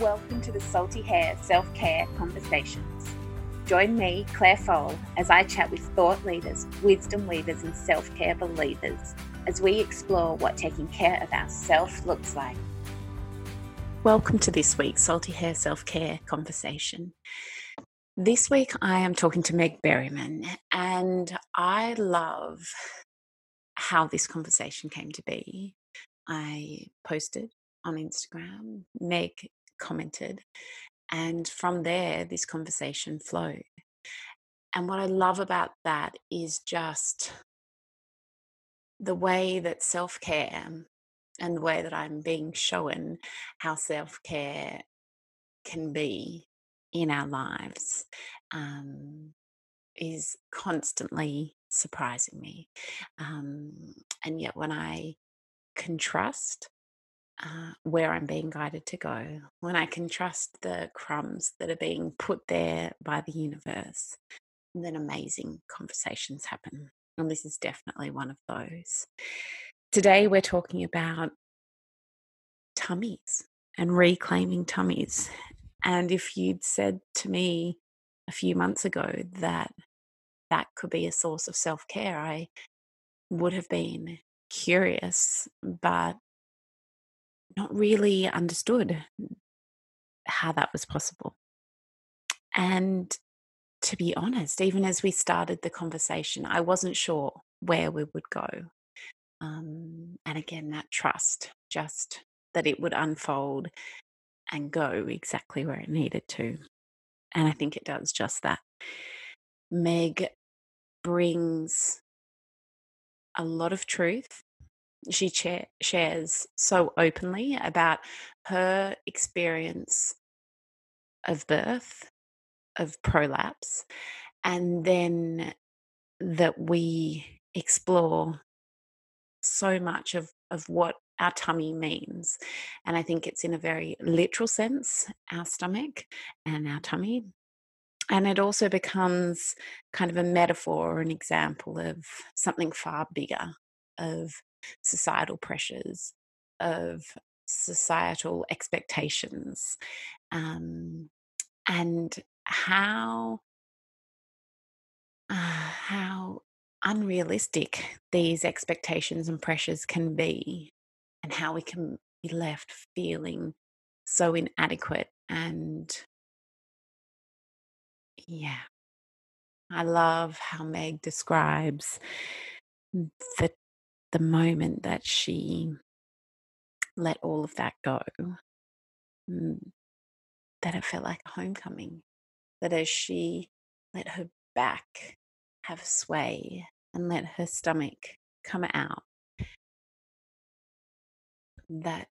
Welcome to the Salty Hair Self Care Conversations. Join me, Claire Fole, as I chat with thought leaders, wisdom leaders, and self care believers as we explore what taking care of ourselves looks like. Welcome to this week's Salty Hair Self Care Conversation. This week I am talking to Meg Berryman, and I love how this conversation came to be. I posted on Instagram. Meg commented. And from there, this conversation flowed. And what I love about that is just the way that self care and the way that I'm being shown how self care can be in our lives um, is constantly surprising me. Um, and yet, when I can trust uh, where I'm being guided to go, when I can trust the crumbs that are being put there by the universe, then amazing conversations happen. And this is definitely one of those. Today, we're talking about tummies and reclaiming tummies. And if you'd said to me a few months ago that that could be a source of self care, I would have been curious, but not really understood how that was possible. And to be honest, even as we started the conversation, I wasn't sure where we would go. Um, and again, that trust, just that it would unfold and go exactly where it needed to. And I think it does just that. Meg brings a lot of truth she cha- shares so openly about her experience of birth, of prolapse, and then that we explore so much of, of what our tummy means. And I think it's in a very literal sense, our stomach and our tummy. And it also becomes kind of a metaphor or an example of something far bigger, of societal pressures, of societal expectations, um, and how uh, how unrealistic these expectations and pressures can be, and how we can be left feeling so inadequate and yeah. I love how Meg describes the the moment that she let all of that go, mm, that it felt like a homecoming. That as she let her back have sway and let her stomach come out, that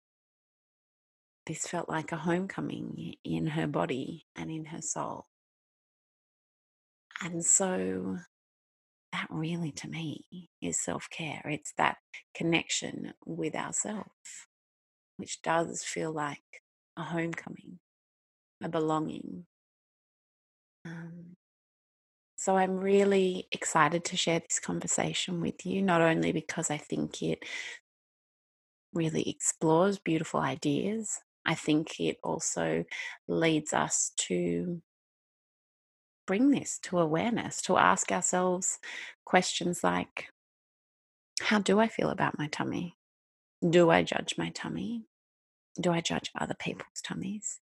this felt like a homecoming in her body and in her soul. And so that really to me is self care. It's that connection with ourselves, which does feel like a homecoming, a belonging. Um, so I'm really excited to share this conversation with you, not only because I think it really explores beautiful ideas, I think it also leads us to bring this to awareness, to ask ourselves questions like How do I feel about my tummy? Do I judge my tummy? Do I judge other people's tummies?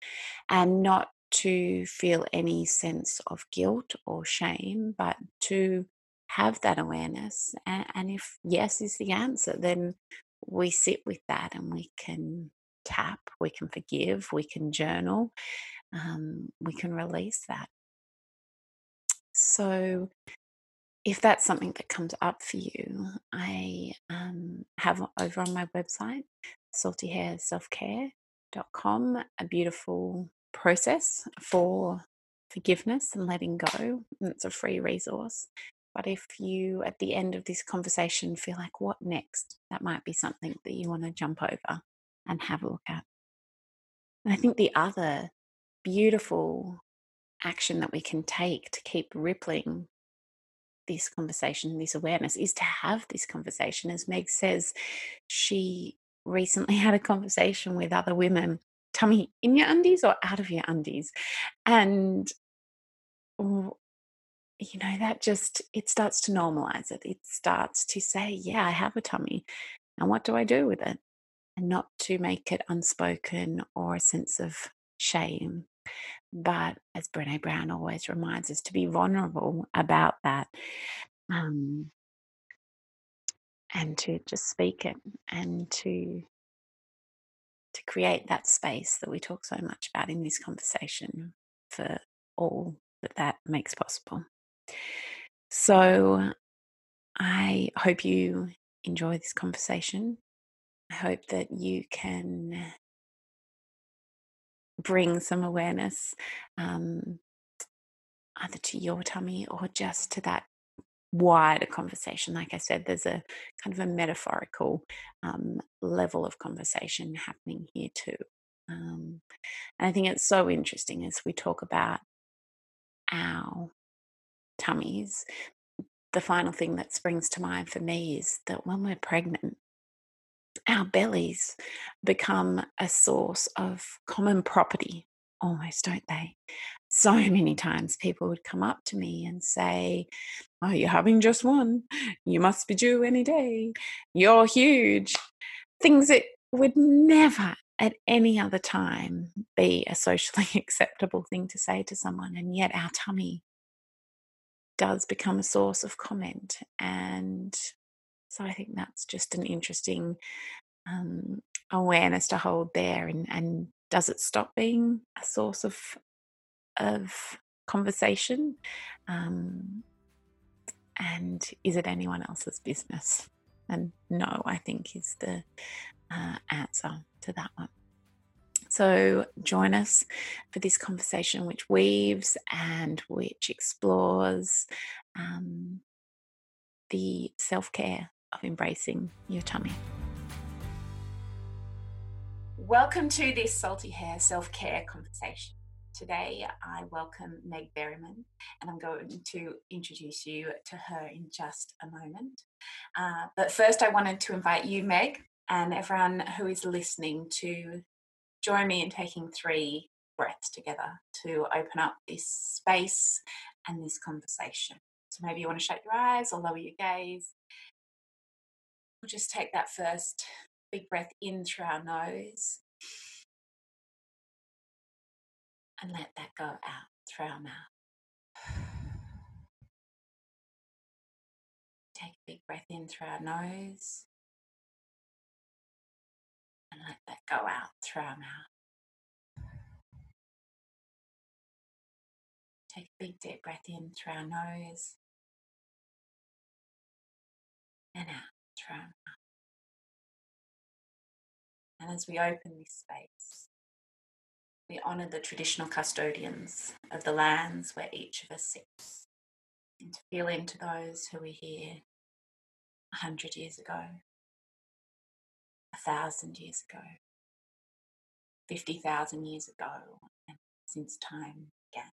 And not to feel any sense of guilt or shame, but to have that awareness. And, and if yes is the answer, then we sit with that and we can tap, we can forgive, we can journal, um, we can release that. So, if that's something that comes up for you, I um, have over on my website, saltyhairselfcare.com, a beautiful process for forgiveness and letting go. And It's a free resource. But if you, at the end of this conversation, feel like, what next? That might be something that you want to jump over and have a look at. And I think the other beautiful action that we can take to keep rippling this conversation, this awareness, is to have this conversation. As Meg says, she recently had a conversation with other women tummy in your undies or out of your undies? And you know that just it starts to normalize it it starts to say yeah i have a tummy and what do i do with it and not to make it unspoken or a sense of shame but as brene brown always reminds us to be vulnerable about that um, and to just speak it and to to create that space that we talk so much about in this conversation for all that that makes possible. So I hope you enjoy this conversation. I hope that you can bring some awareness um, either to your tummy or just to that wider conversation. Like I said, there's a kind of a metaphorical um, level of conversation happening here too. Um, and I think it's so interesting as we talk about our tummies. The final thing that springs to mind for me is that when we're pregnant, our bellies become a source of common property, almost, don't they? So many times people would come up to me and say, Oh, you're having just one. You must be due any day. You're huge. Things that would never at any other time be a socially acceptable thing to say to someone. And yet our tummy does become a source of comment. And so I think that's just an interesting um, awareness to hold there. And, and does it stop being a source of of conversation? Um, and is it anyone else's business? And no, I think is the uh, answer to that one. So, join us for this conversation, which weaves and which explores um, the self care of embracing your tummy. Welcome to this Salty Hair self care conversation. Today, I welcome Meg Berryman, and I'm going to introduce you to her in just a moment. Uh, but first, I wanted to invite you, Meg, and everyone who is listening to join me in taking three breaths together to open up this space and this conversation. So maybe you want to shut your eyes or lower your gaze. We'll just take that first big breath in through our nose and let that go out through our mouth. Take a big breath in through our nose and let that go out through our mouth. Take a big deep breath in through our nose and out And as we open this space, we honour the traditional custodians of the lands where each of us sits, and to feel into those who were here a hundred years ago, a thousand years ago, 50,000 years ago, and since time began.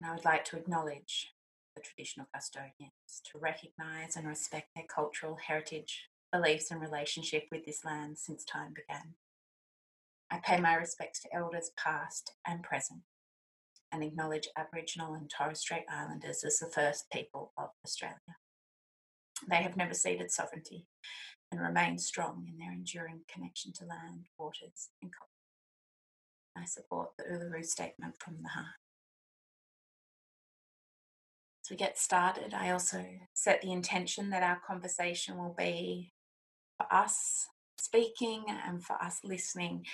And I would like to acknowledge the traditional custodians, to recognise and respect their cultural heritage, beliefs, and relationship with this land since time began. I pay my respects to elders past and present and acknowledge Aboriginal and Torres Strait Islanders as the first people of Australia. They have never ceded sovereignty and remain strong in their enduring connection to land, waters, and culture. I support the Uluru Statement from the Heart. As we get started, I also set the intention that our conversation will be for us speaking and for us listening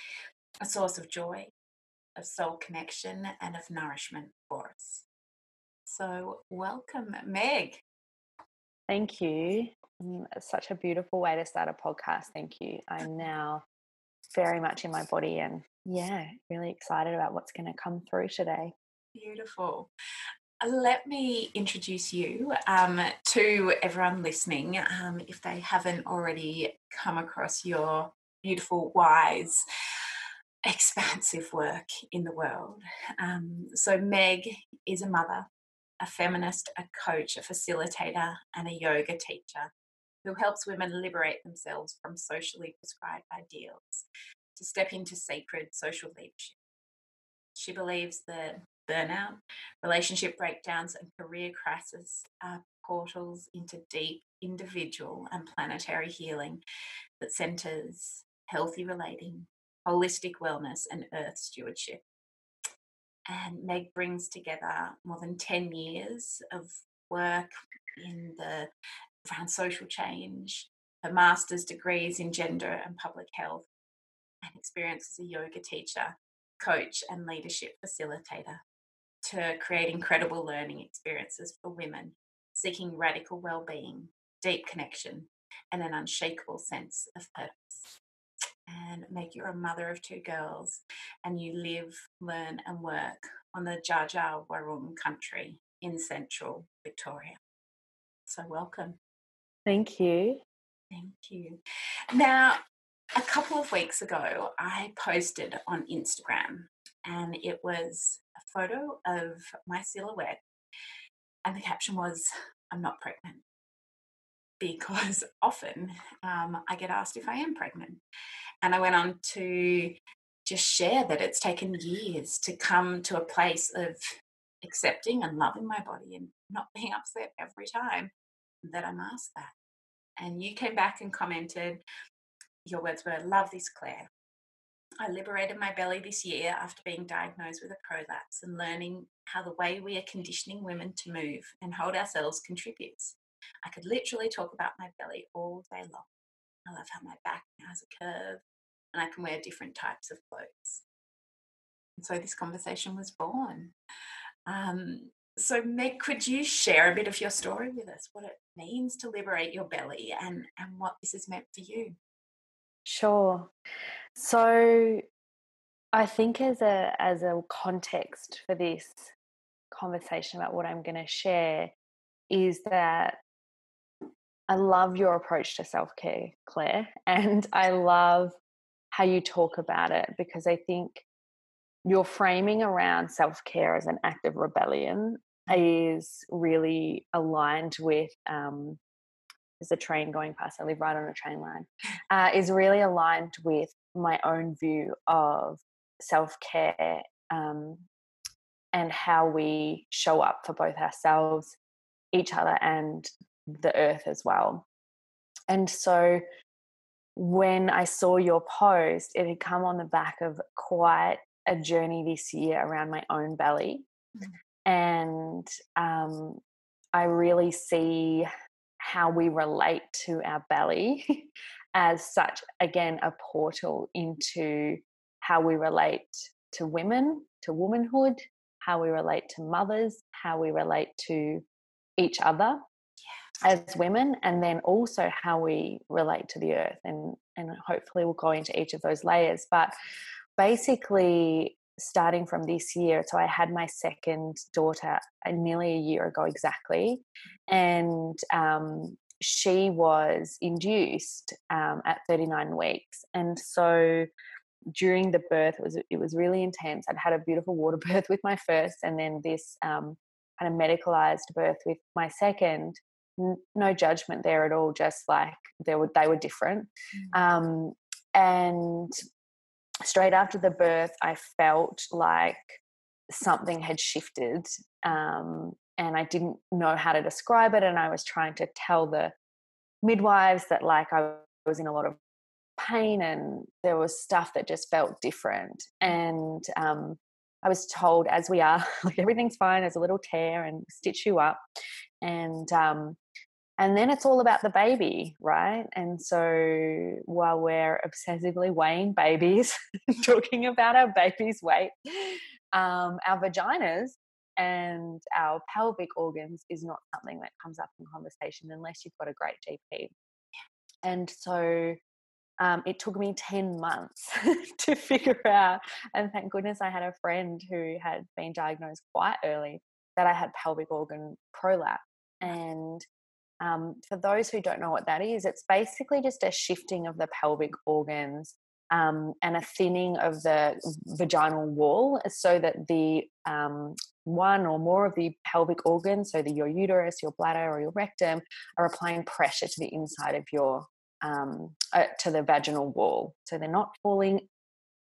a source of joy, of soul connection, and of nourishment for us. So, welcome, Meg. Thank you. Mm, it's such a beautiful way to start a podcast. Thank you. I'm now very much in my body and yeah, really excited about what's going to come through today. Beautiful. Let me introduce you um, to everyone listening um, if they haven't already come across your beautiful, wise, expansive work in the world. Um, so, Meg is a mother, a feminist, a coach, a facilitator, and a yoga teacher who helps women liberate themselves from socially prescribed ideals to step into sacred social leadership. She believes that burnout, relationship breakdowns, and career crisis are portals into deep individual and planetary healing that centers healthy relating, holistic wellness, and earth stewardship. And Meg brings together more than 10 years of work in the around social change, her master's degrees in gender and public health, and experience as a yoga teacher, coach, and leadership facilitator to create incredible learning experiences for women seeking radical well-being, deep connection, and an unshakable sense of purpose. And Meg you're a mother of two girls, and you live, learn, and work on the Dja Wurrung country in central Victoria. So, welcome. Thank you. Thank you. Now, a couple of weeks ago, I posted on Instagram, and it was photo of my silhouette, and the caption was, I'm not pregnant. Because often um, I get asked if I am pregnant. And I went on to just share that it's taken years to come to a place of accepting and loving my body and not being upset every time that I'm asked that. And you came back and commented, your words were, Love this, Claire. I liberated my belly this year after being diagnosed with a prolapse and learning how the way we are conditioning women to move and hold ourselves contributes. I could literally talk about my belly all day long. I love how my back now has a curve and I can wear different types of clothes. And so this conversation was born. Um, so, Meg, could you share a bit of your story with us, what it means to liberate your belly and, and what this has meant for you? Sure. So, I think as a as a context for this conversation about what I'm going to share is that I love your approach to self care, Claire, and I love how you talk about it because I think your framing around self care as an act of rebellion is really aligned with. Um, there's a train going past. I live right on a train line. Uh, is really aligned with my own view of self care um, and how we show up for both ourselves, each other, and the earth as well. And so when I saw your post, it had come on the back of quite a journey this year around my own belly. Mm-hmm. And um, I really see how we relate to our belly as such, again, a portal into how we relate to women, to womanhood, how we relate to mothers, how we relate to each other as women, and then also how we relate to the earth. And, and hopefully we'll go into each of those layers. But basically, starting from this year, so I had my second daughter uh, nearly a year ago exactly, and um, she was induced um, at 39 weeks, and so during the birth it was it was really intense. I'd had a beautiful water birth with my first, and then this um, kind of medicalized birth with my second. no judgment there at all. Just like they were they were different, mm. um, and straight after the birth, I felt like something had shifted. Um, and I didn't know how to describe it. And I was trying to tell the midwives that, like, I was in a lot of pain and there was stuff that just felt different. And um, I was told, as we are, like, everything's fine, there's a little tear and stitch you up. And um, and then it's all about the baby, right? And so while we're obsessively weighing babies, talking about our baby's weight, um, our vaginas and our pelvic organs is not something that comes up in conversation unless you've got a great GP. And so um, it took me 10 months to figure out, and thank goodness I had a friend who had been diagnosed quite early that I had pelvic organ prolapse. And um, for those who don't know what that is, it's basically just a shifting of the pelvic organs um, and a thinning of the vaginal wall so that the um, one or more of the pelvic organs, so that your uterus, your bladder, or your rectum, are applying pressure to the inside of your um, uh, to the vaginal wall. So they're not falling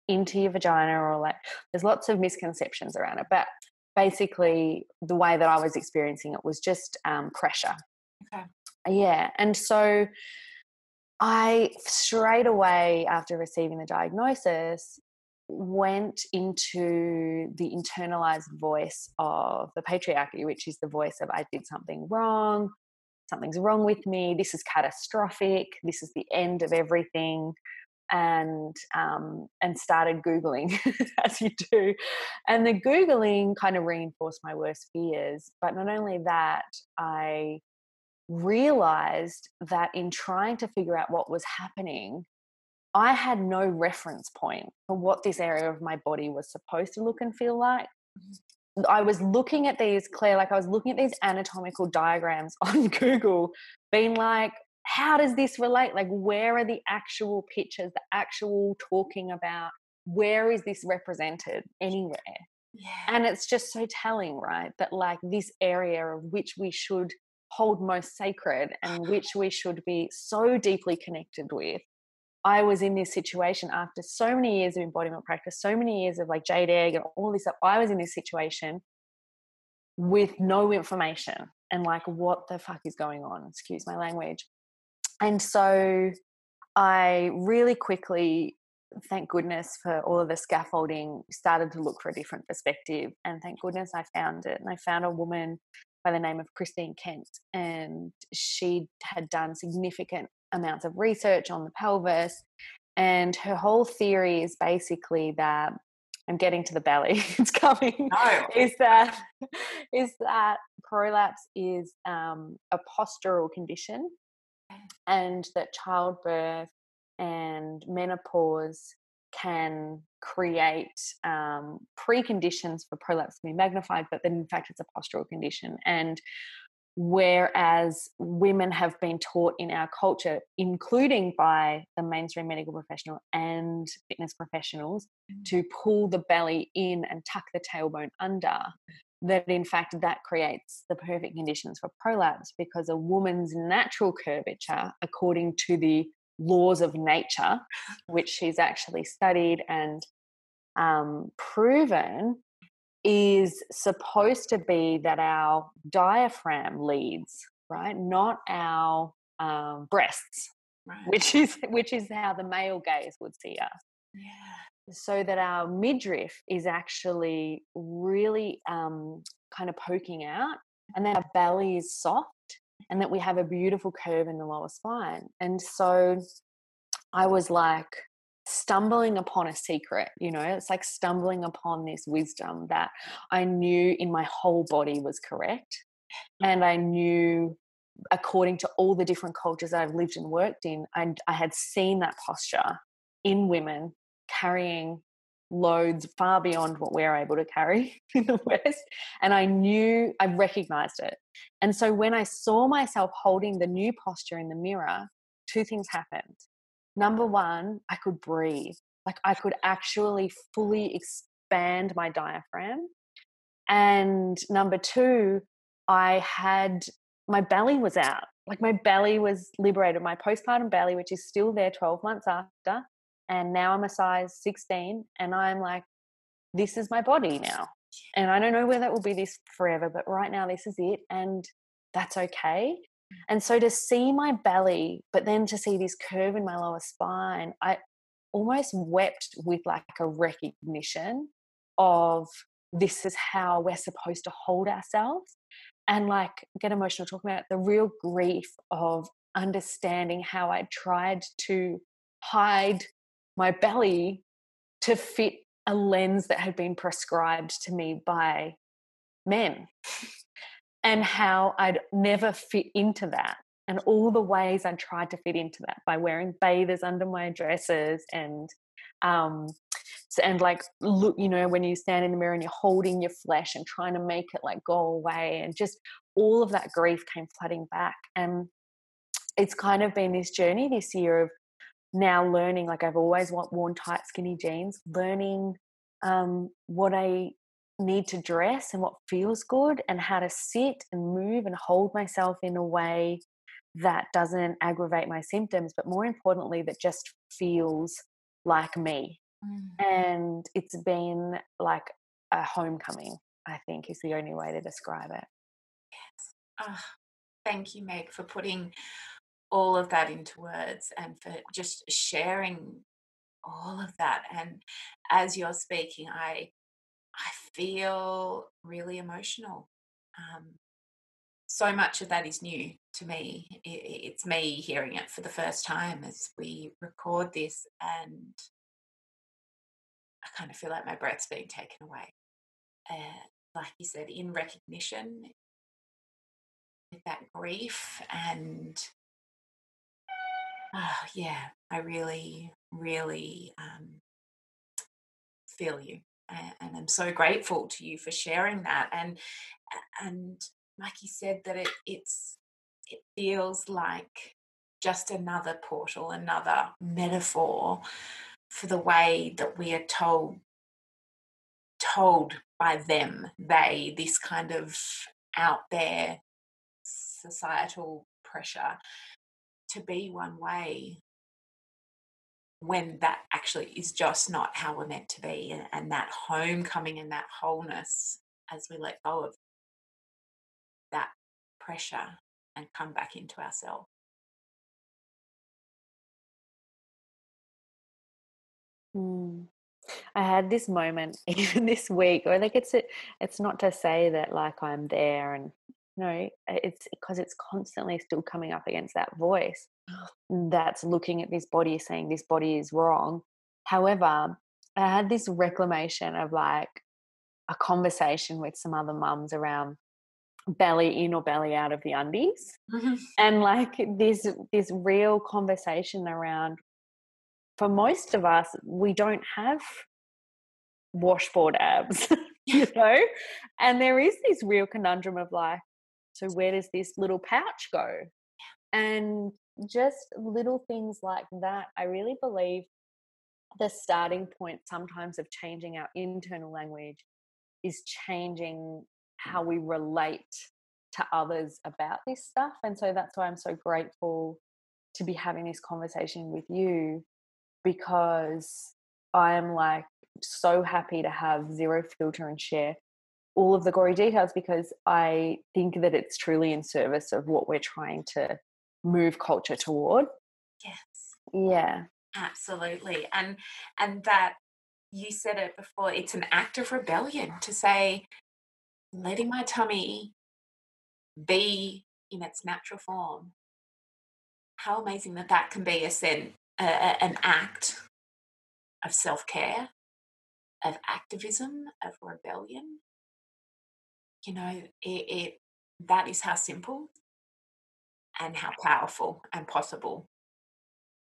into your vagina or like there's lots of misconceptions around it but basically the way that i was experiencing it was just um, pressure okay. Yeah and so i straight away after receiving the diagnosis went into the internalized voice of the patriarchy which is the voice of i did something wrong. Something's wrong with me. This is catastrophic. This is the end of everything. And um, and started googling as you do. And the googling kind of reinforced my worst fears but not only that i realized that in trying to figure out what was happening i had no reference point for what this area of my body was supposed to look and feel like mm-hmm. i was looking at these claire like i was looking at these anatomical diagrams on google being like how does this relate? Like, where are the actual pictures, the actual talking about? Where is this represented anywhere? Yeah. And it's just so telling, right? That, like, this area of which we should hold most sacred and which we should be so deeply connected with. I was in this situation after so many years of embodiment practice, so many years of like jade egg and all this stuff. I was in this situation with no information and like, what the fuck is going on? Excuse my language. And so I really quickly, thank goodness for all of the scaffolding, started to look for a different perspective. And thank goodness I found it. And I found a woman by the name of Christine Kent, and she had done significant amounts of research on the pelvis. And her whole theory is basically that I'm getting to the belly. it's coming. No. Is that is that prolapse is um, a postural condition and that childbirth and menopause can create um, preconditions for prolapse to be magnified, but then in fact it's a postural condition. And whereas women have been taught in our culture, including by the mainstream medical professional and fitness professionals, mm. to pull the belly in and tuck the tailbone under, that in fact that creates the perfect conditions for prolapse because a woman's natural curvature according to the laws of nature which she's actually studied and um, proven is supposed to be that our diaphragm leads right? Not our um, breasts right. which is which is how the male gaze would see us. Yeah. So that our midriff is actually really um, kind of poking out and then our belly is soft and that we have a beautiful curve in the lower spine. And so I was like stumbling upon a secret, you know, it's like stumbling upon this wisdom that I knew in my whole body was correct. And mm-hmm. I knew according to all the different cultures I've lived and worked in, I, I had seen that posture in women carrying loads far beyond what we're able to carry in the West. And I knew, I recognized it. And so when I saw myself holding the new posture in the mirror, two things happened. Number one, I could breathe. Like I could actually fully expand my diaphragm. And number two, I had my belly was out. Like my belly was liberated, my postpartum belly, which is still there 12 months after, and now I'm a size 16 and I'm like this is my body now and I don't know where that will be this forever but right now this is it and that's okay. And so to see my belly but then to see this curve in my lower spine I almost wept with like a recognition of this is how we're supposed to hold ourselves and like get emotional talking about the real grief of understanding how I tried to hide my belly to fit a lens that had been prescribed to me by men and how I'd never fit into that and all the ways I tried to fit into that by wearing bathers under my dresses and um and like look you know when you stand in the mirror and you're holding your flesh and trying to make it like go away and just all of that grief came flooding back and it's kind of been this journey this year of now learning like i've always worn tight skinny jeans learning um, what i need to dress and what feels good and how to sit and move and hold myself in a way that doesn't aggravate my symptoms but more importantly that just feels like me Mm. And it's been like a homecoming, I think is the only way to describe it. Yes. Oh, thank you, Meg, for putting all of that into words and for just sharing all of that. And as you're speaking, I I feel really emotional. Um, so much of that is new to me. It's me hearing it for the first time as we record this, and I kind of feel like my breath's being taken away. Uh, like you said, in recognition with that grief, and uh, yeah, I really, really um, feel you and I'm so grateful to you for sharing that. And and like you said, that it it's it feels like just another portal, another metaphor for the way that we are told told by them, they, this kind of out there societal pressure to be one way when that actually is just not how we're meant to be and, that homecoming and that wholeness as we let go of that pressure and come back into ourselves mm. I had this moment even this week, or like it's it's not to say that like I'm there and no, it's because it's constantly still coming up against that voice that's looking at this body saying this body is wrong. However, I had this reclamation of like a conversation with some other mums around belly in or belly out of the undies mm-hmm. and like this this real conversation around for most of us we don't have washboard abs you know and there is this real conundrum of like so where does this little pouch go? And just little things like that i really believe the starting point sometimes of changing our internal language is changing how we relate to others about this stuff. And so that's why i'm so grateful to be having this conversation with you because i am like so happy to have zero filter and share all of the gory details because I think that it's truly in service of what we're trying to move culture toward. Yes. Yeah. Absolutely. And and that you said it before, it's an act of rebellion to say, letting my tummy be in its natural form. How amazing that that can be a uh, an act of self care, of activism, of rebellion. You know, it, it that is how simple and how powerful and possible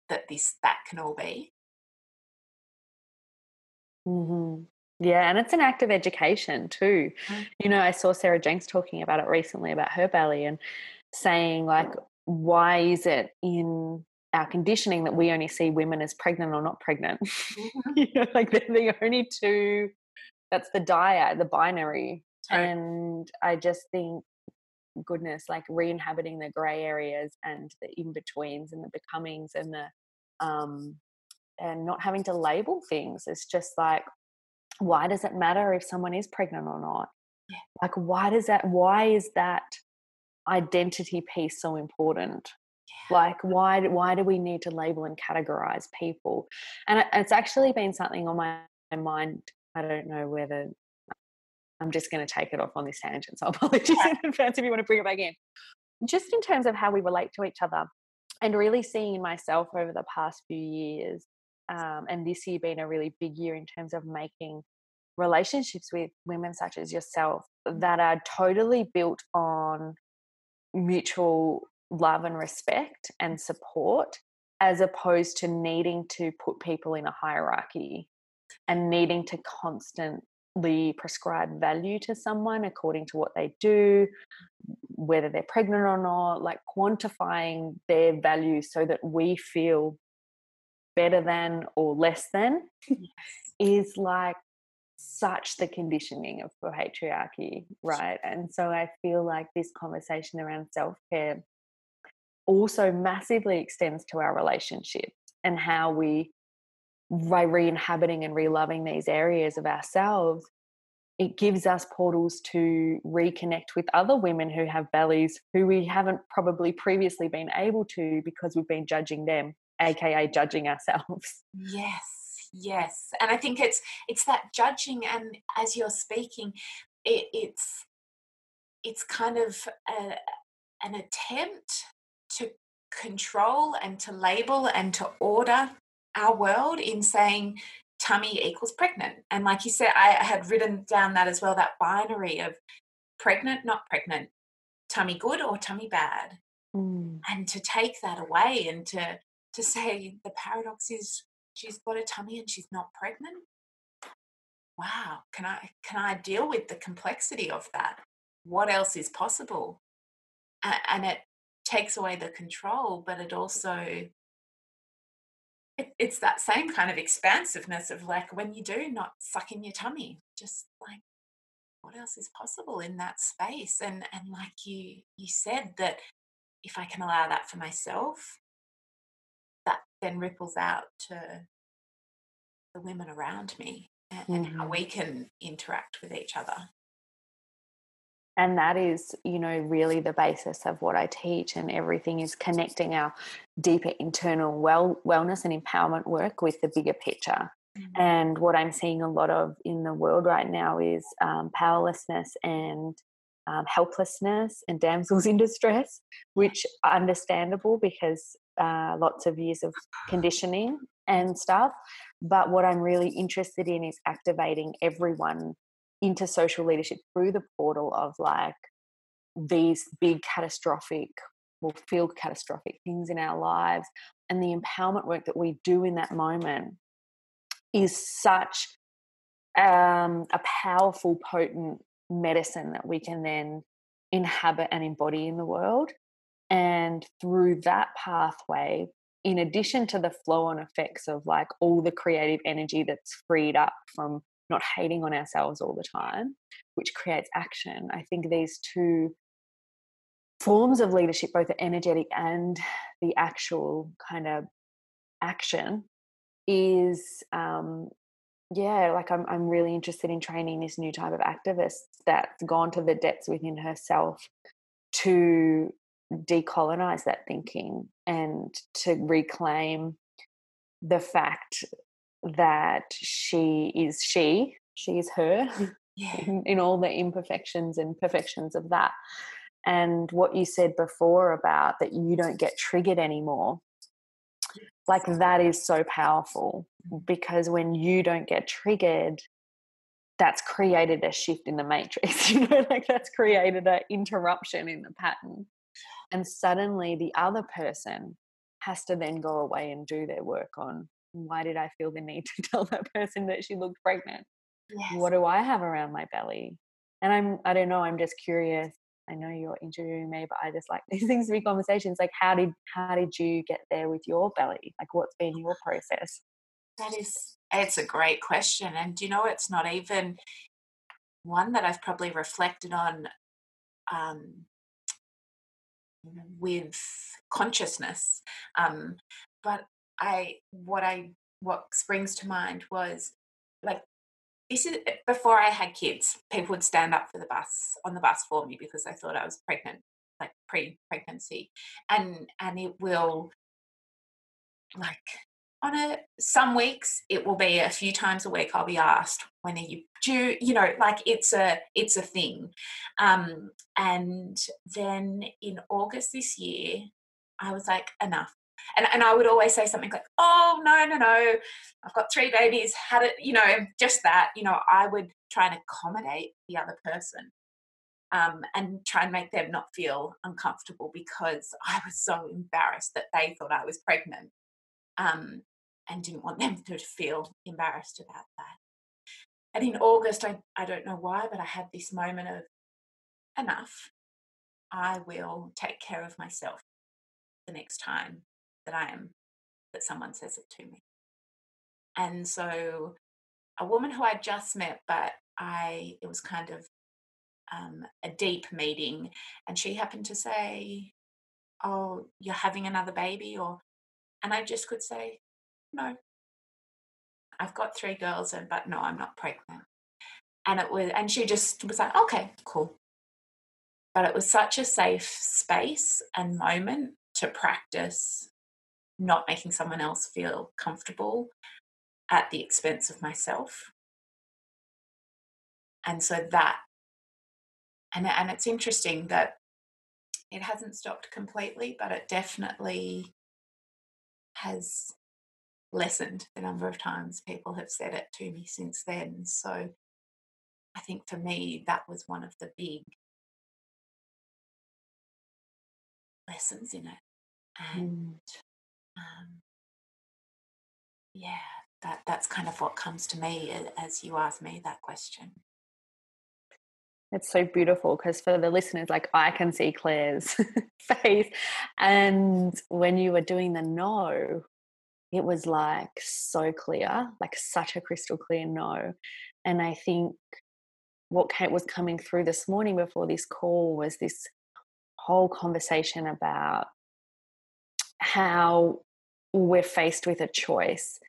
that this that can all be. Mm-hmm. Yeah, and it's an act of education too. Mm. You know, I saw Sarah Jenks talking about it recently about her belly and saying like, why is it in our conditioning that we only see women as pregnant or not pregnant? Mm-hmm. you know, like they're the only two. That's the dyad, the binary. Right. And I just think goodness, like re-inhabiting the grey areas and the in-betweens and the becomings and the um and not having to label things. It's just like, why does it matter if someone is pregnant or not? Yeah. Like why does that why is that identity piece so important? Yeah. Like why why do we need to label and categorize people? And it's actually been something on my mind. I don't know whether I'm just going to take it off on this tangent. So apologies in advance if you want to bring it back in. Just in terms of how we relate to each other and really seeing myself over the past few years, um, and this year being a really big year in terms of making relationships with women such as yourself that are totally built on mutual love and respect and support as opposed to needing to put people in a hierarchy and needing to constant prescribe value to someone according to what they do, whether they're pregnant or not, like quantifying their value so that we feel better than or less than is like such the conditioning of patriarchy, right? And so I feel like this conversation around self care also massively extends to our relationships and how we by re-inhabiting and re-loving these areas of ourselves it gives us portals to reconnect with other women who have bellies who we haven't probably previously been able to because we've been judging them aka judging ourselves. Yes yes and i think it's it's that judging and as you're speaking it, it's it's kind of a, an attempt to control and to label and to order our world in saying tummy equals pregnant. And like you said, I had written down that as well that binary of pregnant, not pregnant, tummy good or tummy bad. Mm. And to take that away and to to say the paradox is she's got a tummy and she's not pregnant. Wow, can I can I deal with the complexity of that? What else is possible? And it takes away the control, but it also it, it's that same kind of expansiveness of like when you do not suck in your tummy, just like what else is possible in that space? And and like you you said that if I can allow that for myself, that then ripples out to the women around me and, mm-hmm. and how mm-hmm. we can interact with each other and that is you know really the basis of what i teach and everything is connecting our deeper internal well wellness and empowerment work with the bigger picture. Mm-hmm. and what i'm seeing a lot of in the world right now is um, powerlessness and um, helplessness and damsels in distress which are understandable because uh, lots of years of conditioning and stuff. But what i'm really interested in is activating everyone into social leadership through the portal of like these big catastrophic or feel catastrophic things in our lives and the empowerment work that we do in that moment is such um, a powerful potent medicine that we can then inhabit and embody in the world and through that pathway in addition to the flow on effects of like all the creative energy that's freed up from not hating on ourselves all the time, which creates action. I think these two forms of leadership, both the energetic and the actual kind of action, is um, yeah, like I'm I'm really interested in training this new type of activist that's gone to the depths within herself to decolonize that thinking and to reclaim the fact that she is she, she is her, yeah. in, in all the imperfections and perfections of that. And what you said before about that you don't get triggered anymore, like that is so powerful mm-hmm. because when you don't get triggered, that's created a shift in the matrix, you know, like that's created an interruption in the pattern. And suddenly the other person has to then go away and do their work on why did I feel the need to tell that person that she looked pregnant? Yes. What do I have around my belly? And I'm, I don't know, I'm just curious. I know you're interviewing me, but I just like these things to be conversations. Like, how did, how did you get there with your belly? Like, what's been your process? That is, it's a great question. And you know, it's not even one that I've probably reflected on um, with consciousness. Um, but I what I what springs to mind was like this is before I had kids. People would stand up for the bus on the bus for me because they thought I was pregnant, like pre-pregnancy, and and it will like on a some weeks it will be a few times a week I'll be asked when are you due? You know like it's a it's a thing. Um and then in August this year I was like enough and, and I would always say something like, oh, no, no, no, I've got three babies, had it, you know, just that, you know, I would try and accommodate the other person um, and try and make them not feel uncomfortable because I was so embarrassed that they thought I was pregnant um, and didn't want them to feel embarrassed about that. And in August, I, I don't know why, but I had this moment of enough. I will take care of myself the next time that I am, that someone says it to me. And so a woman who I just met, but I, it was kind of um, a deep meeting, and she happened to say, Oh, you're having another baby? Or, and I just could say, No. I've got three girls, and but no, I'm not pregnant. And it was, and she just was like, okay, cool. But it was such a safe space and moment to practice not making someone else feel comfortable at the expense of myself. And so that, and, and it's interesting that it hasn't stopped completely, but it definitely has lessened the number of times people have said it to me since then. So I think for me, that was one of the big lessons in it. And mm. Um, yeah, that, that's kind of what comes to me as you ask me that question. It's so beautiful because for the listeners, like I can see Claire's face. And when you were doing the no, it was like so clear, like such a crystal clear no. And I think what Kate was coming through this morning before this call was this whole conversation about how we're faced with a choice.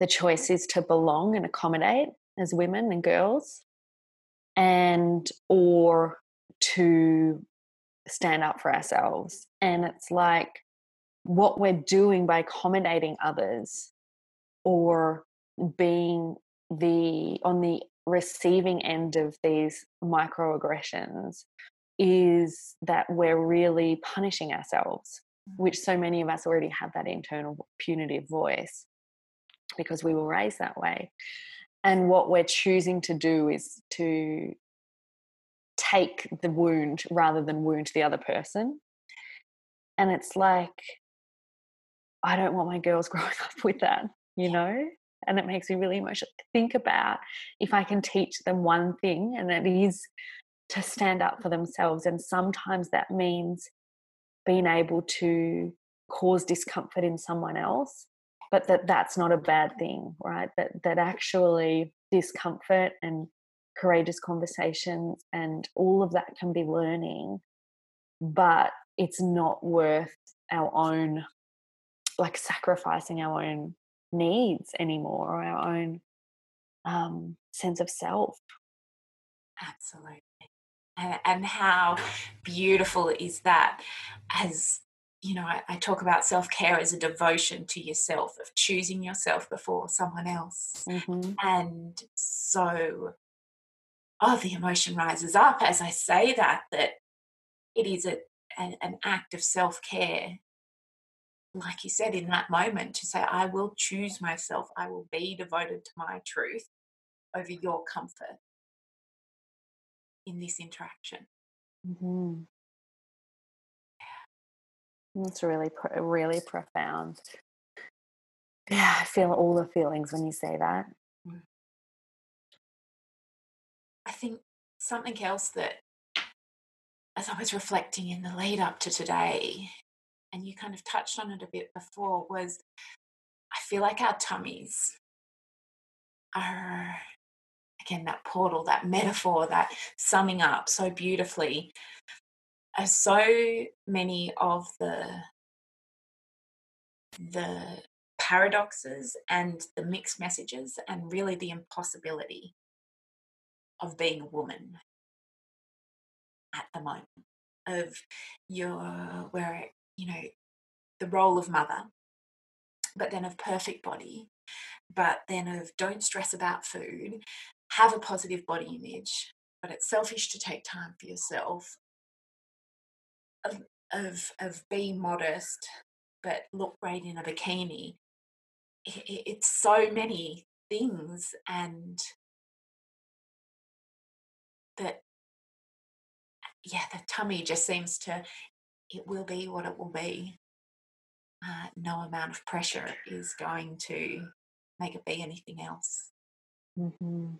The choice is to belong and accommodate as women and girls, and or to stand up for ourselves. And it's like what we're doing by accommodating others or being the on the receiving end of these microaggressions is that we're really punishing ourselves which so many of us already have that internal punitive voice because we were raised that way and what we're choosing to do is to take the wound rather than wound the other person. And it's like, I don't want my girls growing up with that, you know? And it makes me really emotional. Think about if I can teach them one thing, and it is to stand up for themselves. And sometimes that means being able to cause discomfort in someone else but that that's not a bad thing right? That that actually discomfort and courageous conversations and all of that can be learning but it's not worth our own like sacrificing our own needs anymore or our own um, sense of self. Absolutely and, and how beautiful is that as you know, I, I talk about self care as a devotion to yourself, of choosing yourself before someone else. Mm-hmm. And so, oh, the emotion rises up as I say that, that it is a, an, an act of self care. Like you said, in that moment, to say, I will choose myself, I will be devoted to my truth over your comfort in this interaction. Mm-hmm. It's really, really profound. Yeah, I feel all the feelings when you say that. Mm. I think something else that, as I was reflecting in the lead up to today, and you kind of touched on it a bit before, was I feel like our tummies are, again, that portal, that metaphor, that summing up so beautifully so many of the the paradoxes and the mixed messages and really the impossibility of being a woman at the moment of your where you know the role of mother but then of perfect body but then of don't stress about food have a positive body image but it's selfish to take time for yourself of, of, of being modest but look great in a bikini. It, it's so many things and that yeah the tummy just seems to it will be what it will be. Uh, no amount of pressure is going to make it be anything else. Mm-hmm.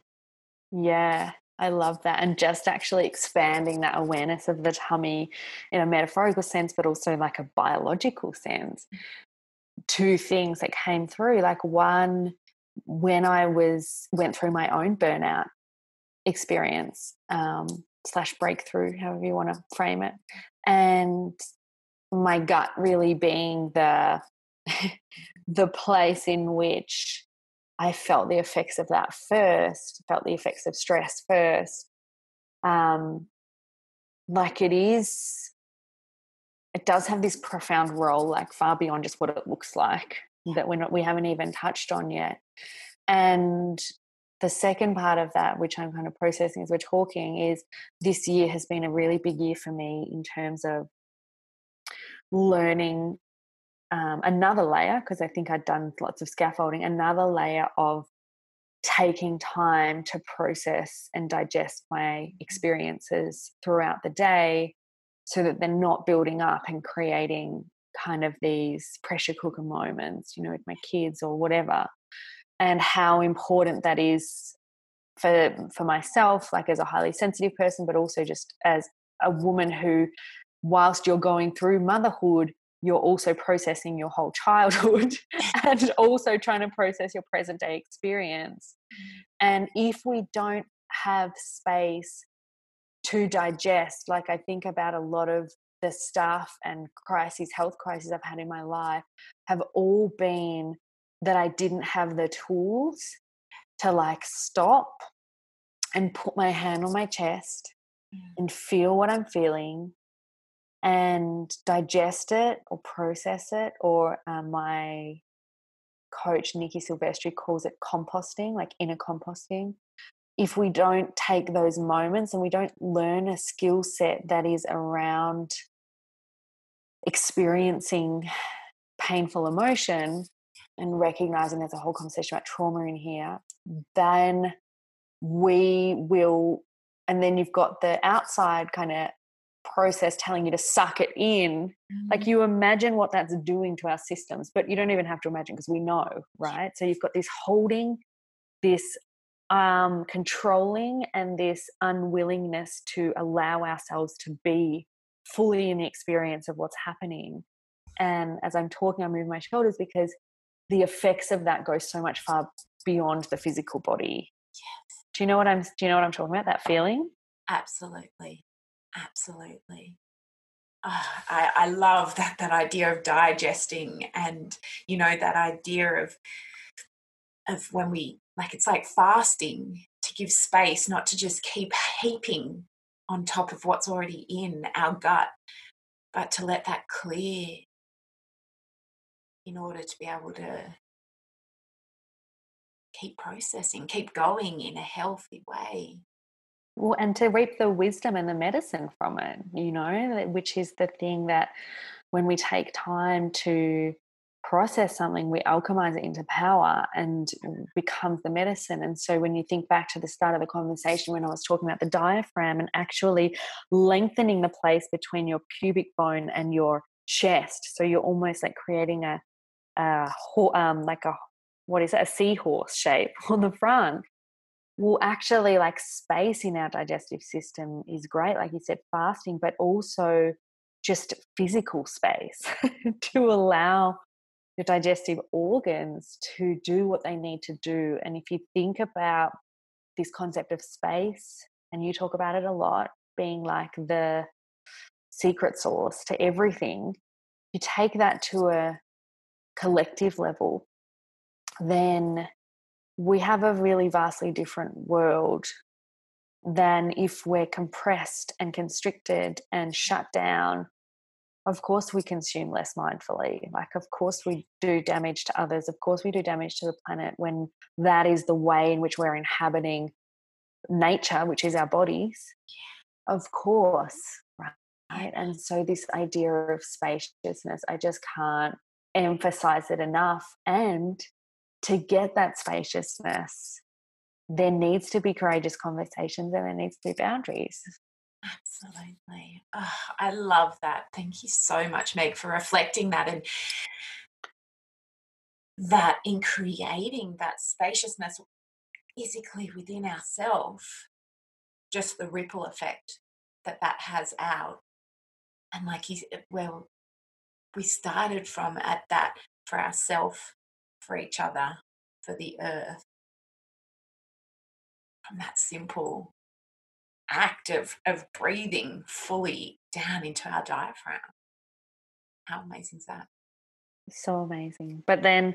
Yeah I love that. And just actually expanding that awareness of the tummy in a metaphorical sense, but also like a biological sense. Two things that came through. Like one, when I was went through my own burnout experience, um, slash breakthrough, however you want to frame it. And my gut really being the the place in which I felt the effects of that first, felt the effects of stress first. Um, like it is, it does have this profound role, like far beyond just what it looks like that we're not, we haven't even touched on yet. And the second part of that, which I'm kind of processing as we're talking, is this year has been a really big year for me in terms of learning um, another layer, because I think I'd done lots of scaffolding, another layer of taking time to process and digest my experiences throughout the day so that they're not building up and creating kind of these pressure cooker moments, you know, with my kids or whatever, and how important that is for for myself, like as a highly sensitive person, but also just as a woman who, whilst you're going through motherhood, you're also processing your whole childhood and also trying to process your present day experience. And if we don't have space to digest, like I think about a lot of the stuff and crises, health crises I've had in my life, have all been that I didn't have the tools to like stop and put my hand on my chest mm. and feel what I'm feeling and digest it or process it. Or um, my coach, Nikki Silvestri, calls it composting, like inner composting. If we don't take those moments and we don't learn a skill set that is around experiencing painful emotion and recognizing there's a whole conversation about trauma in here, then we will, and then you've got the outside kind of process telling you to suck it in. Mm-hmm. Like you imagine what that's doing to our systems, but you don't even have to imagine because we know, right? So you've got this holding, this um, controlling, and this unwillingness to allow ourselves to be fully in the experience of what's happening. And as I'm talking, I move my shoulders because the effects of that go so much far beyond the physical body. Yes. Do you know what I'm do you know what I'm talking about? That feeling? Absolutely. Absolutely. Oh, I, I love that that idea of digesting and you know that idea of of when we like it's like fasting to give space not to just keep heaping on top of what's already in our gut but to let that clear in order to be able to keep processing, keep going in a healthy way. Well, and to reap the wisdom and the medicine from it, you know, which is the thing that when we take time to process something, we alchemize it into power and becomes the medicine. And so when you think back to the start of the conversation when I was talking about the diaphragm and actually lengthening the place between your pubic bone and your chest, so you're almost like creating a uh, um, like a what is it, a seahorse shape on the front well actually like space in our digestive system is great like you said fasting but also just physical space to allow your digestive organs to do what they need to do. And if you think about this concept of space and you talk about it a lot being like the secret sauce to everything you take that to a collective level, then we have a really vastly different world than if we're compressed and constricted and shut down. Of course, we consume less mindfully. Like, of course, we do damage to others. Of course, we do damage to the planet when that is the way in which we're inhabiting nature, which is our bodies. Of course, right? And so, this idea of spaciousness, I just can't emphasize it enough. And to get that spaciousness, there needs to be courageous conversations and there needs to be boundaries. Absolutely. Oh, I love that. Thank you so much, Meg, for reflecting that and that in creating that spaciousness physically within ourselves, just the ripple effect that that has out. And like you, well, we started from at that for ourselves, for each other, for the earth. From that simple act of, of breathing fully down into our diaphragm. How amazing is that? so amazing. But then,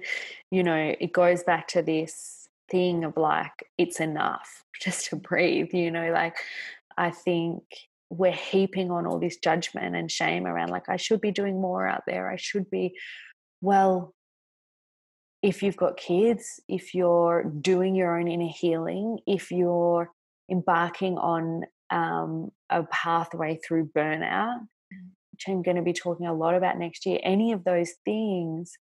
you know, it goes back to this thing of like, it's enough just to breathe, you know, like I think we're heaping on all this judgment and shame around like, I should be doing more out there. I should be, well, if you've got kids, if you're doing your own inner healing, if you're embarking on um, a pathway through burnout, which I'm going to be talking a lot about next year, any of those things,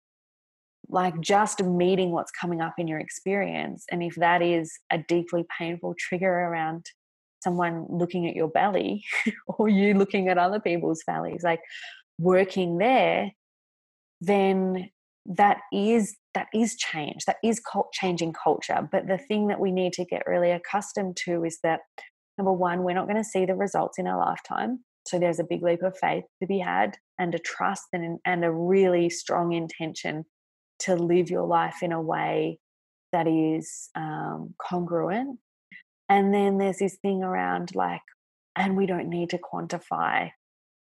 like just meeting what's coming up in your experience. And if that is a deeply painful trigger around someone looking at your belly or you looking at other people's bellies, like working there, then that is that is change that is changing culture but the thing that we need to get really accustomed to is that number one we're not going to see the results in our lifetime so there's a big leap of faith to be had and a trust and, and a really strong intention to live your life in a way that is um, congruent. And then there's this thing around like, and we don't need to quantify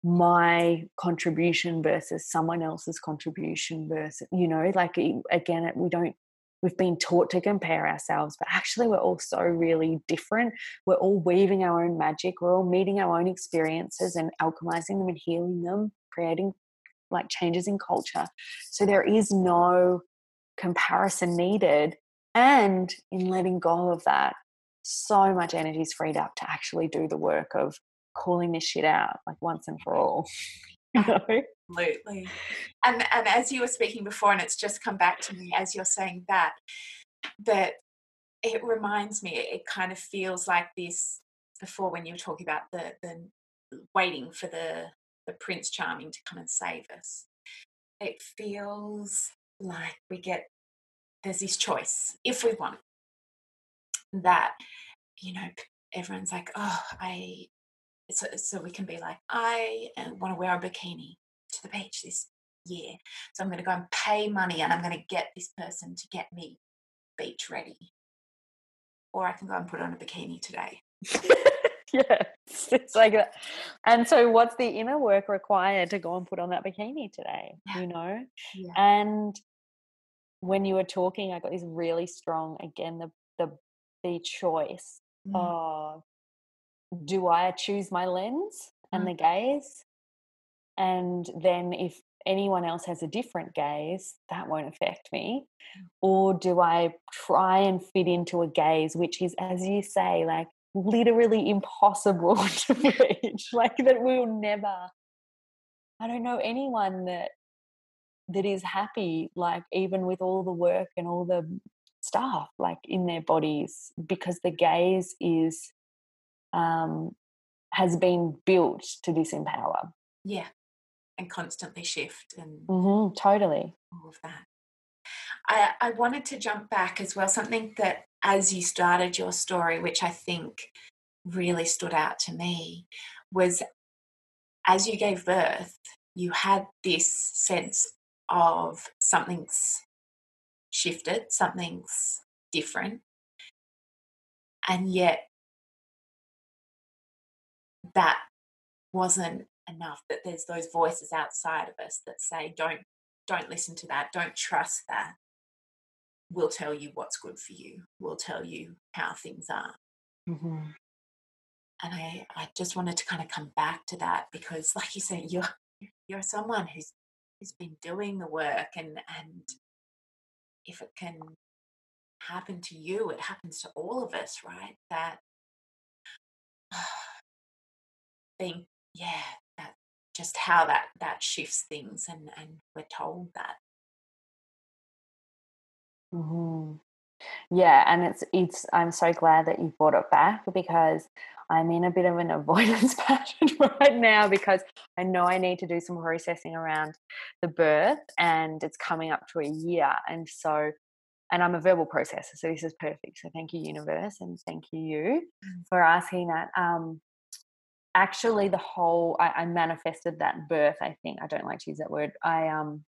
my contribution versus someone else's contribution versus, you know, like again, we don't we've been taught to compare ourselves, but actually we're all so really different. We're all weaving our own magic. We're all meeting our own experiences and alchemizing them and healing them, creating like changes in culture. So there is no comparison needed. And in letting go of that, so much energy is freed up to actually do the work of calling this shit out like once and for all. Absolutely. And and as you were speaking before, and it's just come back to me as you're saying that, that it reminds me, it kind of feels like this before when you were talking about the the waiting for the the Prince Charming to come and save us. It feels like we get there's this choice if we want that you know everyone's like oh i so, so we can be like, I uh, want to wear a bikini to the beach this year. So I'm going to go and pay money and I'm going to get this person to get me beach ready. Or I can go and put on a bikini today. yes, it's like that. And so, what's the inner work required to go and put on that bikini today? Yeah. You know? Yeah. And when you were talking, I got this really strong, again, the, the, the choice mm. of do I choose my lens and mm. the gaze? And then if anyone else has a different gaze, that won't affect me. Mm. Or do I try and fit into a gaze which is, as you say, like literally impossible to reach? like that we'll never. I don't know anyone that that is happy, like even with all the work and all the stuff like in their bodies, because the gaze is um, has been built to disempower. Yeah, and constantly shift and mm-hmm, totally all of that. I, I wanted to jump back as well. Something that, as you started your story, which I think really stood out to me, was as you gave birth, you had this sense of something's shifted, something's different. And yet that wasn't enough that there's those voices outside of us that say don't don't listen to that. Don't trust that. We'll tell you what's good for you. We'll tell you how things are. Mm-hmm. and i i just wanted to kind of come back to that because like you said you're you're someone who's who's been doing the work and and if it can happen to you it happens to all of us right? That think, yeah, that just how that that shifts things, and and we're told that. Mm-hmm. Yeah, and it's it's. I'm so glad that you brought it back because I'm in a bit of an avoidance pattern right now because I know I need to do some processing around the birth, and it's coming up to a year, and so. And I'm a verbal processor, so this is perfect. So thank you, universe, and thank you, you, mm. for asking that. Um, actually the whole I, I, manifested that birth i think i don't like to use that word i um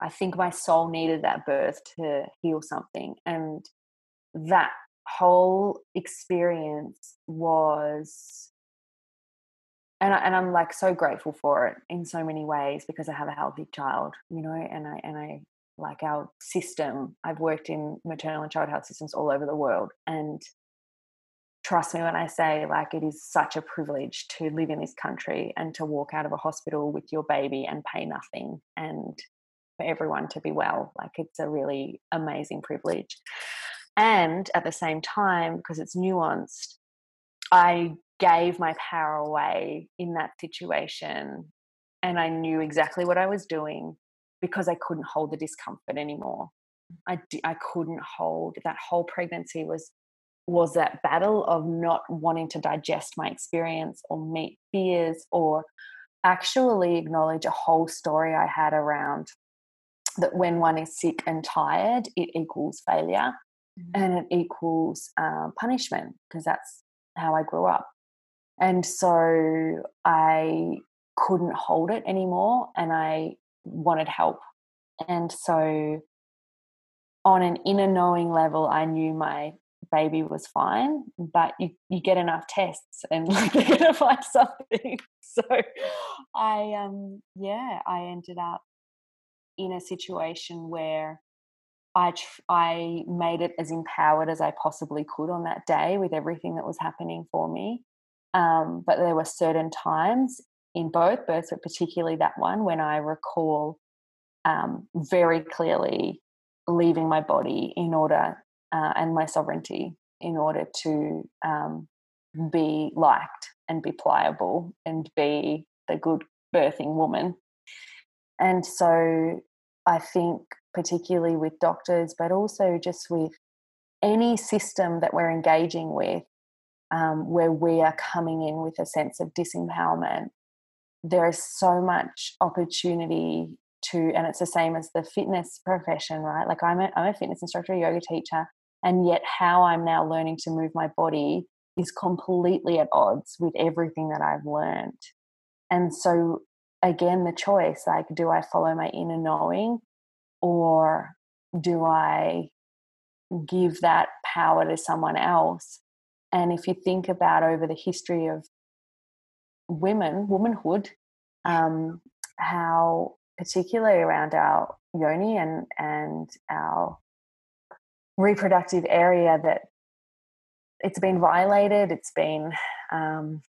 i think my soul needed that birth to heal something and that whole experience was and, I, and I'm like so grateful for it in so many ways because I have a healthy child, you know, and I and I like our system. I've worked in maternal and child health systems all over the world, and trust me when I say like it is such a privilege to live in this country and to walk out of a hospital with your baby and pay nothing and for everyone to be well. Like it's a really amazing privilege. And at the same time, because it's nuanced, I gave my power away in that situation and I knew exactly what I was doing because I couldn't hold the discomfort anymore. I, I couldn't hold that whole pregnancy was was that battle of not wanting to digest my experience or meet fears or actually acknowledge a whole story I had around that when one is sick and tired, it equals failure mm-hmm. and it equals uh, punishment because that's how I grew up. And so I couldn't hold it anymore and I wanted help. And so, on an inner knowing level, I knew my baby was fine, but you, you get enough tests and like you're gonna find something. So I um yeah, I ended up in a situation where I tr- I made it as empowered as I possibly could on that day with everything that was happening for me. Um, but there were certain times in both births, but particularly that one, when I recall um, very clearly leaving my body in order uh, and my sovereignty in order to um, be liked and be pliable and be the good birthing woman. And so I think, particularly with doctors, but also just with any system that we're engaging with, um, where we are coming in with a sense of disempowerment, there is so much opportunity to, and it's the same as the fitness profession, right? Like I'm a, I'm a fitness instructor, a yoga teacher, and yet how I'm now learning to move my body is completely at odds with everything that I've learned. And so, again, the choice like, do I follow my inner knowing or do I give that power to someone else? And if you think about over the history of women, womanhood, um, how particularly around our yoni and and our reproductive area that it's been violated, it's been um,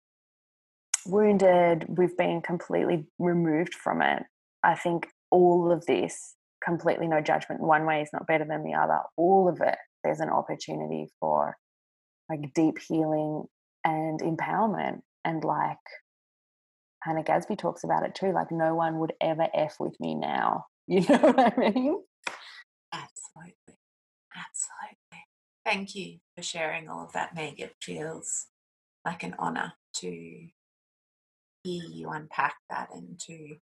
wounded, we've been completely removed from it. I think all of this, completely no judgment, one way is not better than the other, all of it, there's an opportunity for like deep healing and empowerment. And like Hannah Gadsby talks about it too, like no one would ever F with me now. You know what I mean? Absolutely. Absolutely. Thank you for sharing all of that, Meg. It feels like an honour to hear you unpack that and to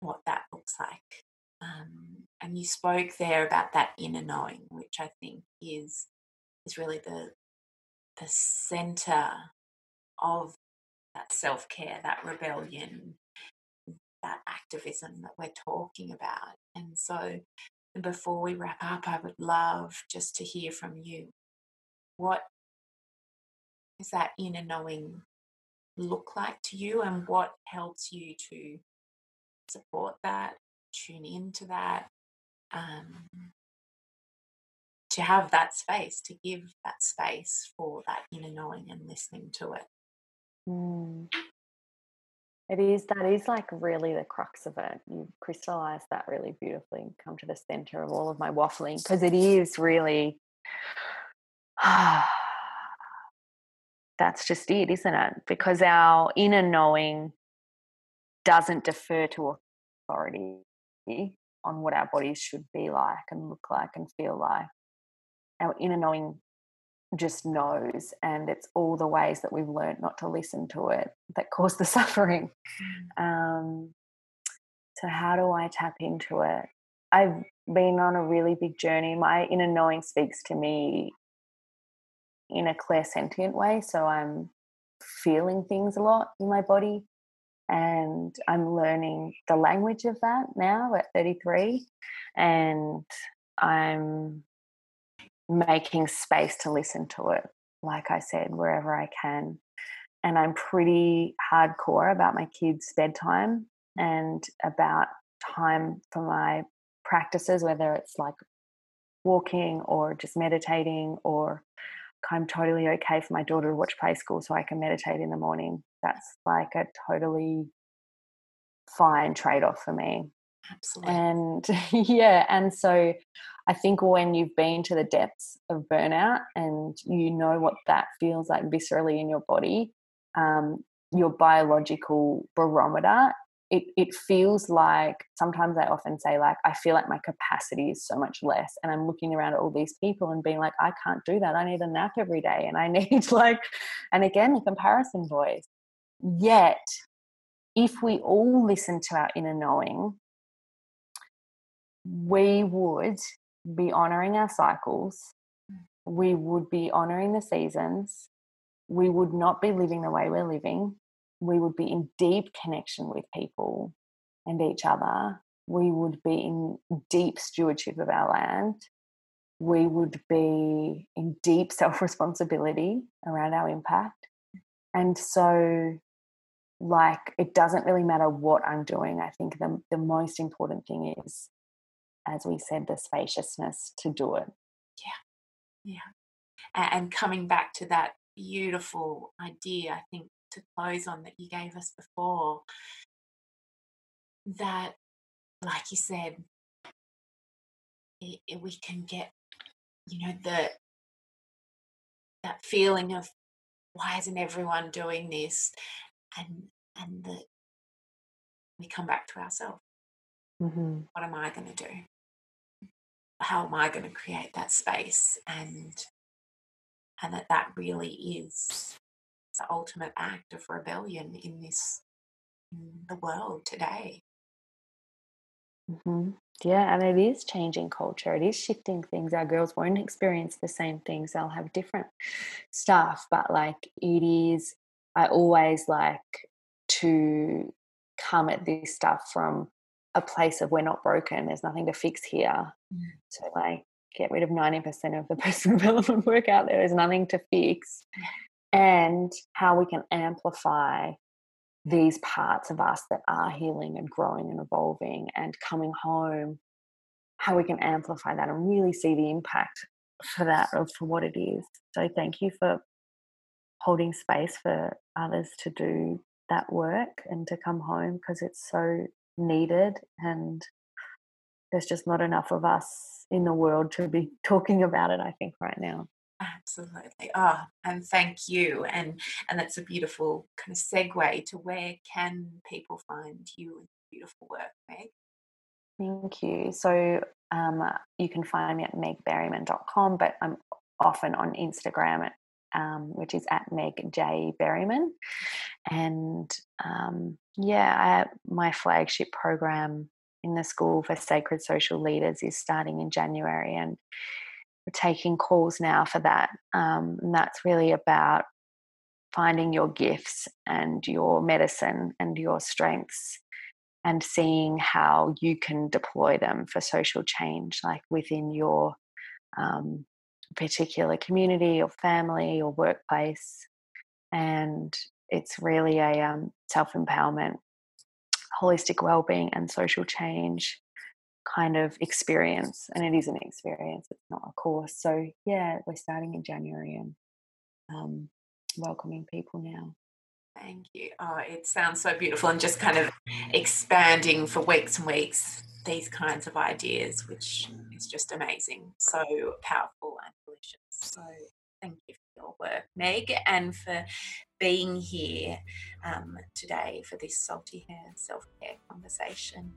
what that looks like. Um, and you spoke there about that inner knowing, which I think is is really the the center of that self care, that rebellion, that activism that we're talking about. And so and before we wrap up, I would love just to hear from you. What does that inner knowing look like to you, and what helps you to support that, tune into that, um, to have that space, to give that space for that inner knowing and listening to it? Mm. It is that is like really the crux of it. You crystallize that really beautifully and come to the center of all of my waffling because it is really that's just it, isn't it? Because our inner knowing doesn't defer to authority on what our bodies should be like and look like and feel like. Our inner knowing just knows and it's all the ways that we've learned not to listen to it that cause the suffering. Mm. um, so how do i tap into it? I've been on a really big journey. My inner knowing speaks to me in a clairsentient way so i'm feeling things a lot in my body and i'm learning the language of that now at 33 and i'm making space to listen to it, like I said, wherever I can. and I'm pretty hardcore about my kids' bedtime and about time for my practices, whether it's like walking or just meditating or I'm totally okay for my daughter to watch play school so I can meditate in the morning. That's like a totally fine trade off for me. Absolutely. And yeah, and so I think when you've been to the depths of burnout and you know what that feels like viscerally in your body, um, your biological barometer it, it feels like sometimes I often say, like, I feel like my capacity is so much less. And I'm looking around at all these people and being like, I can't do that. I need a nap every day. And I need, like, and again, the comparison voice. Yet, if we all listen to our inner knowing, we would be honoring our cycles, mm. we would be honoring the seasons, we would not be living the way we're living, we would be in deep connection with people and each other. We would be in deep stewardship of our land. We would be in deep self responsibility around our impact. Mm. And so, like, it doesn't really matter what I'm doing. I think the, the most important thing is, as we said, the spaciousness to do it. Yeah. Yeah. And coming back to that beautiful idea, I think to close on that you gave us before that like you said it, it, we can get you know the that feeling of why isn't everyone doing this and and that we come back to ourselves mm-hmm. what am i going to do how am i going to create that space and and that that really is the ultimate act of rebellion in this in the world today. Mm-hmm. Yeah, and it is changing culture. It is shifting things. Our girls won't experience the same things. They'll have different stuff, but like it is. I always like to come at this stuff from a place of we're not broken. There's nothing to fix here. So like get rid of 90% of the personal development work out there. There's nothing to fix and how we can amplify these parts of us that are healing and growing and evolving and coming home how we can amplify that and really see the impact for that or for what it is so thank you for holding space for others to do that work and to come home because it's so needed and there's just not enough of us in the world to be talking about it i think right now Absolutely. Oh, and thank you. And and that's a beautiful kind of segue to where can people find you and beautiful work, Meg? Thank you. So um, you can find me at megberryman.com, but I'm often on Instagram, at, um, which is at Meg J Berryman. And um, yeah, I, my flagship program in the School for Sacred Social Leaders is starting in January. And we're taking calls now for that. Um, and that's really about finding your gifts and your medicine and your strengths and seeing how you can deploy them for social change, like within your um, particular community or family or workplace. And it's really a um, self empowerment, holistic well being, and social change kind of experience and it is an experience it's not a course. So yeah we're starting in january and um, welcoming people now. Thank you. Oh it sounds so beautiful and just kind of expanding for weeks and weeks these kinds of ideas which is just amazing. So powerful and delicious. So thank you for your work meg and for being here um, today for this salty hair self care conversation.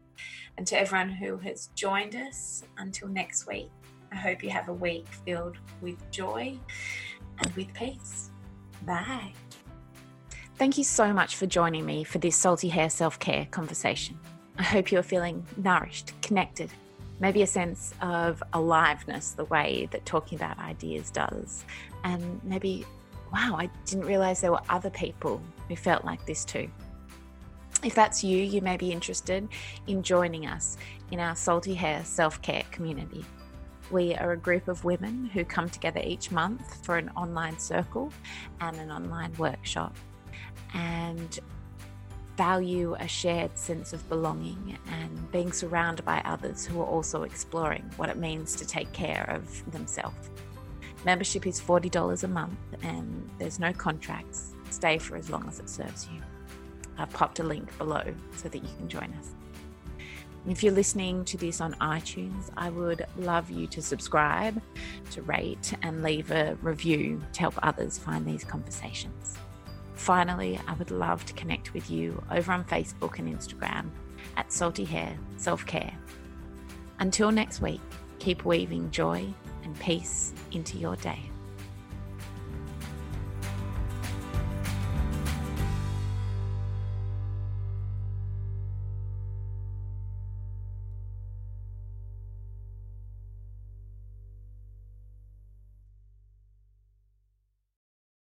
And to everyone who has joined us, until next week, I hope you have a week filled with joy and with peace. Bye. Thank you so much for joining me for this salty hair self care conversation. I hope you're feeling nourished, connected, maybe a sense of aliveness the way that talking about ideas does, and maybe wow, I didn't realize there were other people who felt like this too. If that's you, you may be interested in joining us in our Salty Hair Self Care community. We are a group of women who come together each month for an online circle and an online workshop. and value a shared sense of belonging and being surrounded by others who are also exploring what it means to take care of themselves. Membership is $40 a month and there's no contracts. Stay for as long as it serves you. I've popped a link below so that you can join us. If you're listening to this on iTunes, I would love you to subscribe, to rate, and leave a review to help others find these conversations. Finally, I would love to connect with you over on Facebook and Instagram at Salty Hair Self Care. Until next week, keep weaving joy and peace into your day.